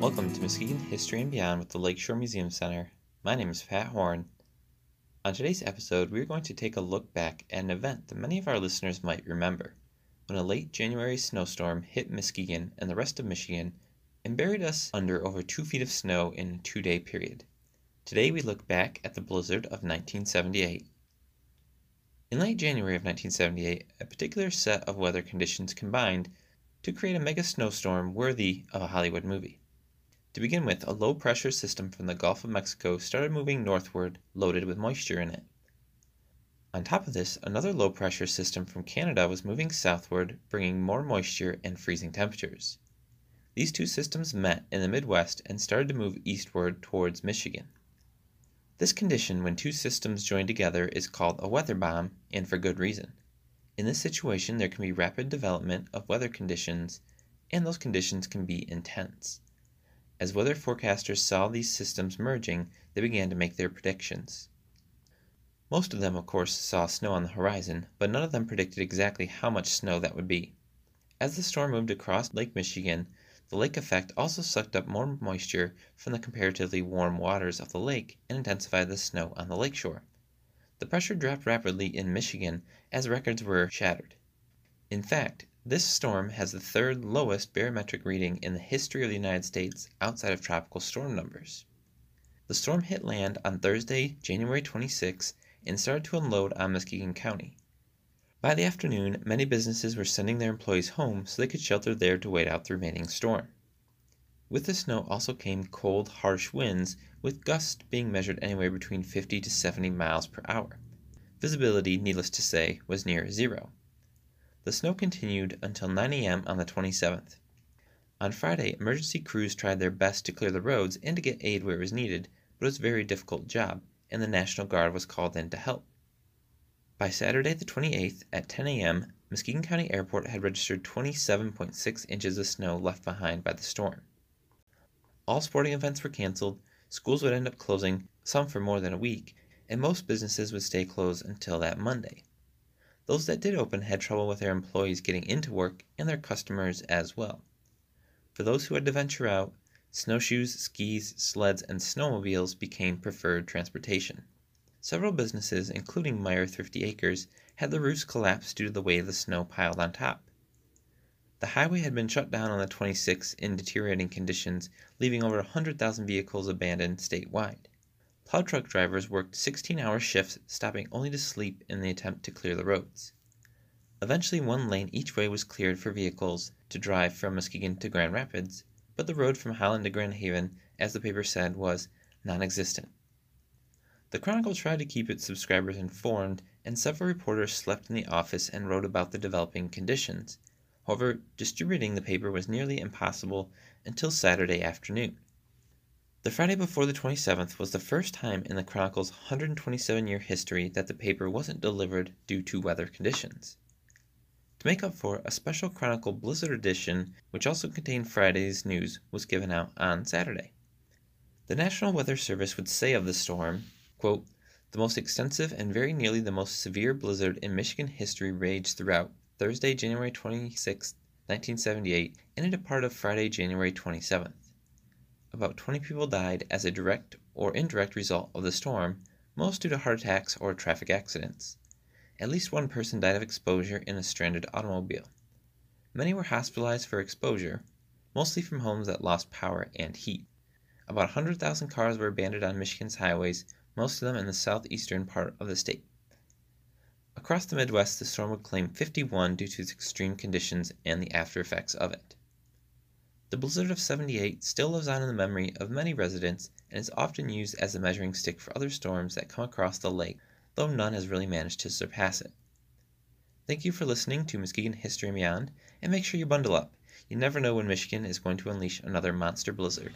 Welcome to Muskegon History and Beyond with the Lakeshore Museum Center. My name is Pat Horn. On today's episode, we are going to take a look back at an event that many of our listeners might remember when a late January snowstorm hit Muskegon and the rest of Michigan and buried us under over two feet of snow in a two day period. Today, we look back at the blizzard of 1978. In late January of 1978, a particular set of weather conditions combined to create a mega snowstorm worthy of a Hollywood movie. To begin with, a low pressure system from the Gulf of Mexico started moving northward, loaded with moisture in it. On top of this, another low pressure system from Canada was moving southward, bringing more moisture and freezing temperatures. These two systems met in the Midwest and started to move eastward towards Michigan. This condition, when two systems join together, is called a weather bomb, and for good reason. In this situation, there can be rapid development of weather conditions, and those conditions can be intense. As weather forecasters saw these systems merging, they began to make their predictions. Most of them, of course, saw snow on the horizon, but none of them predicted exactly how much snow that would be. As the storm moved across Lake Michigan, the lake effect also sucked up more moisture from the comparatively warm waters of the lake and intensified the snow on the lakeshore. The pressure dropped rapidly in Michigan as records were shattered. In fact, this storm has the third lowest barometric reading in the history of the United States outside of tropical storm numbers. The storm hit land on Thursday, January 26, and started to unload on Muskegon County. By the afternoon, many businesses were sending their employees home so they could shelter there to wait out the remaining storm. With the snow also came cold, harsh winds, with gusts being measured anywhere between 50 to 70 miles per hour. Visibility, needless to say, was near zero. The snow continued until 9 a.m. on the 27th. On Friday, emergency crews tried their best to clear the roads and to get aid where it was needed, but it was a very difficult job, and the National Guard was called in to help. By Saturday the 28th at 10 a.m., Muskegon County Airport had registered 27.6 inches of snow left behind by the storm. All sporting events were canceled, schools would end up closing, some for more than a week, and most businesses would stay closed until that Monday. Those that did open had trouble with their employees getting into work and their customers as well. For those who had to venture out, snowshoes, skis, sleds, and snowmobiles became preferred transportation. Several businesses, including Meijer Thrifty Acres, had the roofs collapse due to the of the snow piled on top. The highway had been shut down on the 26th in deteriorating conditions, leaving over 100,000 vehicles abandoned statewide. Plow truck drivers worked 16 hour shifts, stopping only to sleep in the attempt to clear the roads. Eventually, one lane each way was cleared for vehicles to drive from Muskegon to Grand Rapids, but the road from Holland to Grand Haven, as the paper said, was non existent. The Chronicle tried to keep its subscribers informed, and several reporters slept in the office and wrote about the developing conditions. However, distributing the paper was nearly impossible until Saturday afternoon. The Friday before the 27th was the first time in the Chronicle's 127 year history that the paper wasn't delivered due to weather conditions. To make up for, a special Chronicle Blizzard edition, which also contained Friday's news, was given out on Saturday. The National Weather Service would say of the storm, quote, the most extensive and very nearly the most severe blizzard in Michigan history raged throughout Thursday, January 26, 1978, and into part of Friday, January 27th about 20 people died as a direct or indirect result of the storm, most due to heart attacks or traffic accidents. At least one person died of exposure in a stranded automobile. Many were hospitalized for exposure, mostly from homes that lost power and heat. About 100,000 cars were abandoned on Michigan's highways, most of them in the southeastern part of the state. Across the Midwest, the storm would claim 51 due to its extreme conditions and the after effects of it. The blizzard of 78 still lives on in the memory of many residents and is often used as a measuring stick for other storms that come across the lake, though none has really managed to surpass it. Thank you for listening to Muskegon History Beyond, and make sure you bundle up. You never know when Michigan is going to unleash another monster blizzard.